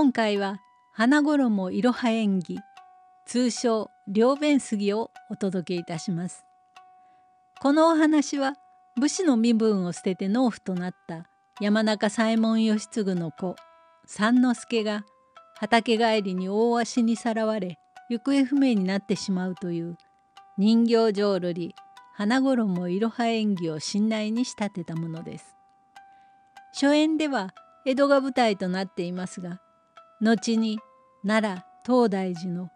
今回は花衣いろは演技通称両弁杉をお届けいたします。このお話は武士の身分を捨てて農夫となった山中左衛門義継の子三之助が畑帰りに大足にさらわれ行方不明になってしまうという人形浄瑠璃花衣いろは演技を信頼に仕立てたものです。初演では江戸が舞台となっていますが後に奈良東大寺の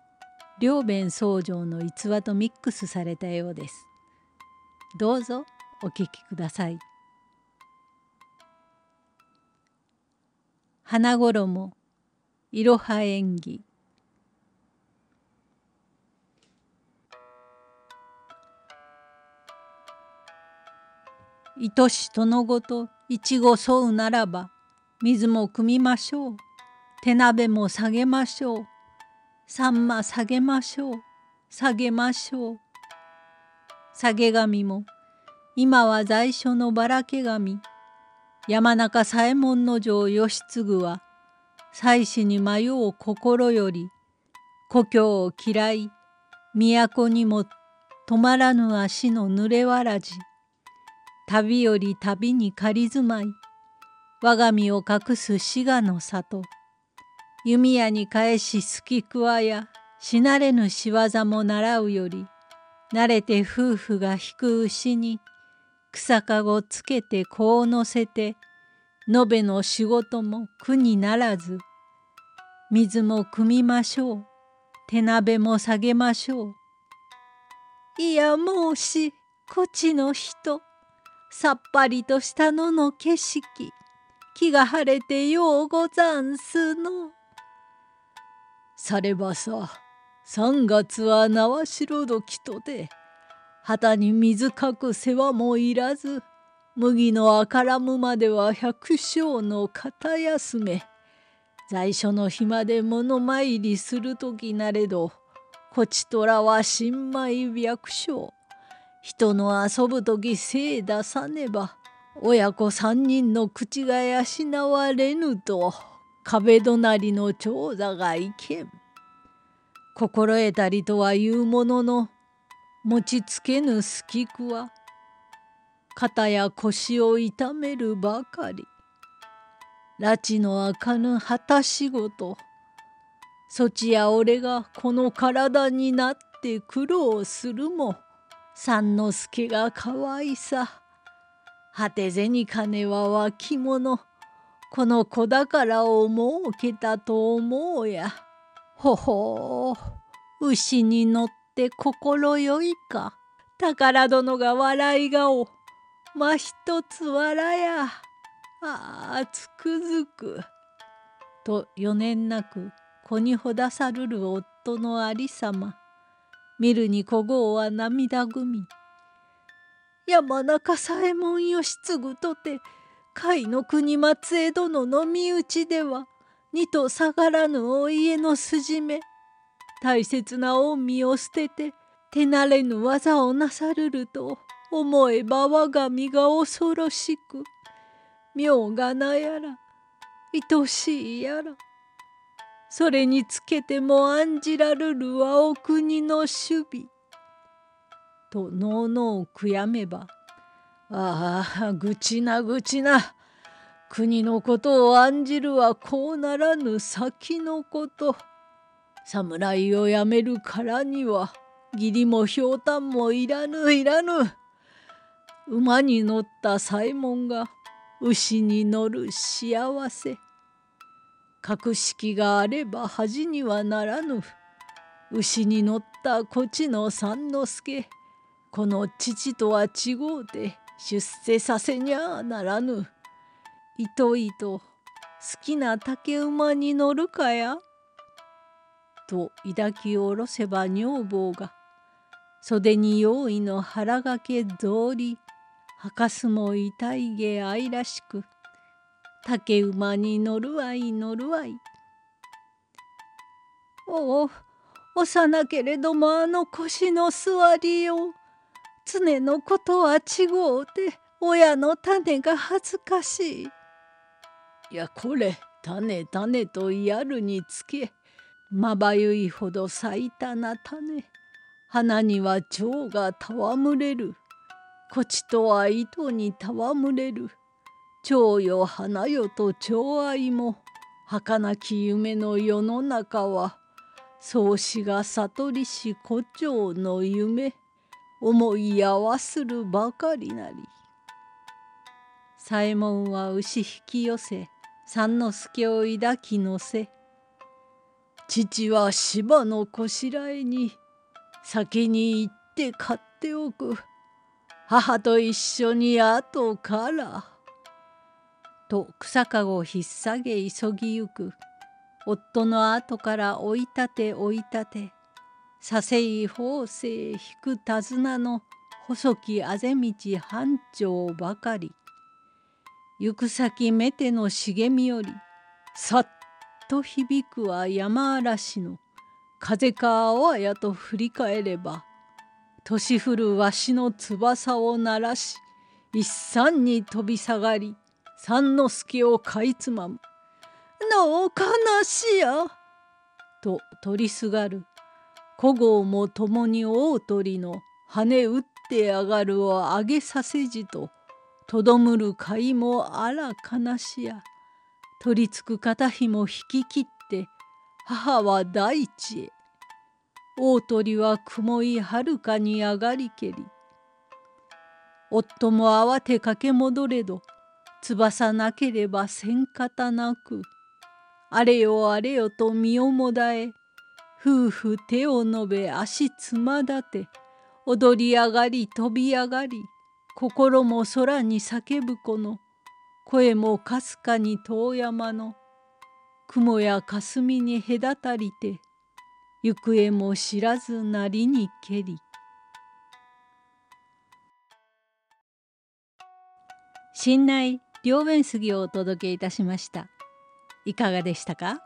両弁僧正の逸話とミックスされたようです。どうぞお聞きください。花衣いろは演技愛し殿ごといちご沿うならば水も汲みましょう。手鍋も下げましょう。さんま下げましょう。下げましょう。下げ紙も、今は在所のばらけ紙。山中左衛門の城義継は、妻子に迷う心より、故郷を嫌い、都にも止まらぬ足の濡れわらじ。旅より旅に仮住まい。我が身を隠す滋賀の里。弓矢に返しすきくわやしなれぬ仕業も習うより慣れて夫婦が引く牛に草かごつけて子を乗せて延べの仕事も苦にならず水も汲みましょう手鍋も下げましょう。いや申しこちの人さっぱりとした野の景色気が晴れてようござんすの。さればさ3月は縄代時とて旗に水かく世話もいらず麦のあからむまでは百姓の肩休め在所の暇で物参りする時なれどこちとらは新米百姓人の遊ぶ時精出さねば親子三人の口が養われぬと。壁隣の長座がいけん。心得たりとは言うものの持ちつけぬすきくは肩や腰を痛めるばかり。拉致のあかぬ果たしごと。そちや俺がこの体になって苦労するも三之助がかわいさ。果て銭金は脇物。この子宝を設けたと思うや。ほほう、牛に乗って心よいか。宝殿が笑い顔。まひとつ笑や。ああ、つくづく。と余念なく子にほださるる夫のありさま。見るに小郷は涙ぐみ。山中左衛門義継とて甲斐の国松江殿の身内では二と下がらぬお家の筋目大切な御身を捨てて手慣れぬ技をなさるると思えば我が身が恐ろしく妙がなやら愛しいやらそれにつけても案じらるるはお国の守備。とのうのう悔やめばああ愚痴な愚痴な国のことを案じるはこうならぬ先のこと。侍をやめるからには義理もひょうたんもいらぬいらぬ。馬に乗った左衛門が牛に乗る幸せ。格式があれば恥にはならぬ。牛に乗ったこちの三之助。この父とは違うて出世させにゃならぬ。いといと好きな竹馬に乗るかや?」と抱き下ろせば女房が袖に用意の腹掛け通りはかすも痛いげ愛らしく竹馬に乗るわい乗るわい。おお幼けれどもあの腰の座りよ常のことは違うて親の種が恥ずかしい。いやこれ種種とやるにつけまばゆいほど咲いたな種。花には蝶が戯れる。こちとは糸に戯れる。蝶よ花よと蝶愛も。儚き夢の世の中は宗師が悟りし胡蝶の夢。思い合わするばかりなり。左衛門は牛引き寄せ三之助を抱きのせ父は芝のこしらえに先に行って買っておく。母と一緒に後から」と草かごを引っ提げ急ぎゆく。夫の後から追い立て追い立て左遷法政引く手綱の細きあぜ道班長ばかり。行く先めての茂みよりさっと響くは山嵐の風かあわやと振り返れば年降るわしの翼を鳴らし一山に飛び下がり三之助をかいつまむ「の悲しや!」と取りすがる古豪も共に大鳥の羽打って上がるを上げさせじととどむる甲斐もあら悲しや取りつく肩ひも引き切って母は大地へ。大鳥は雲いはるかに上がりけり夫も慌て駆け戻れど翼なければせんかたなくあれよあれよと身をもだえ夫婦手を伸べ足つまだて踊り上がり飛び上がり心も空に叫ぶ子の声もかすかに遠山の雲や霞に隔たりて行方も知らずなりにけり。新内両弁杉をお届けいたしました。いかがでしたか？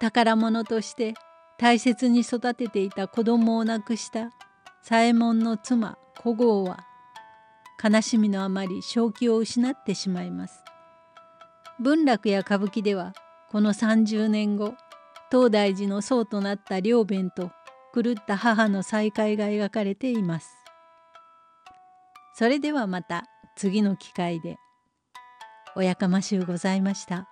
宝物として大切に育てていた子供を亡くした左衛門の妻古豪は悲しみのあまり正気を失ってしまいます。文楽や歌舞伎ではこの30年後東大寺の僧となった両弁と狂った母の再会が描かれています。それではまた次の機会でおやかましゅうございました。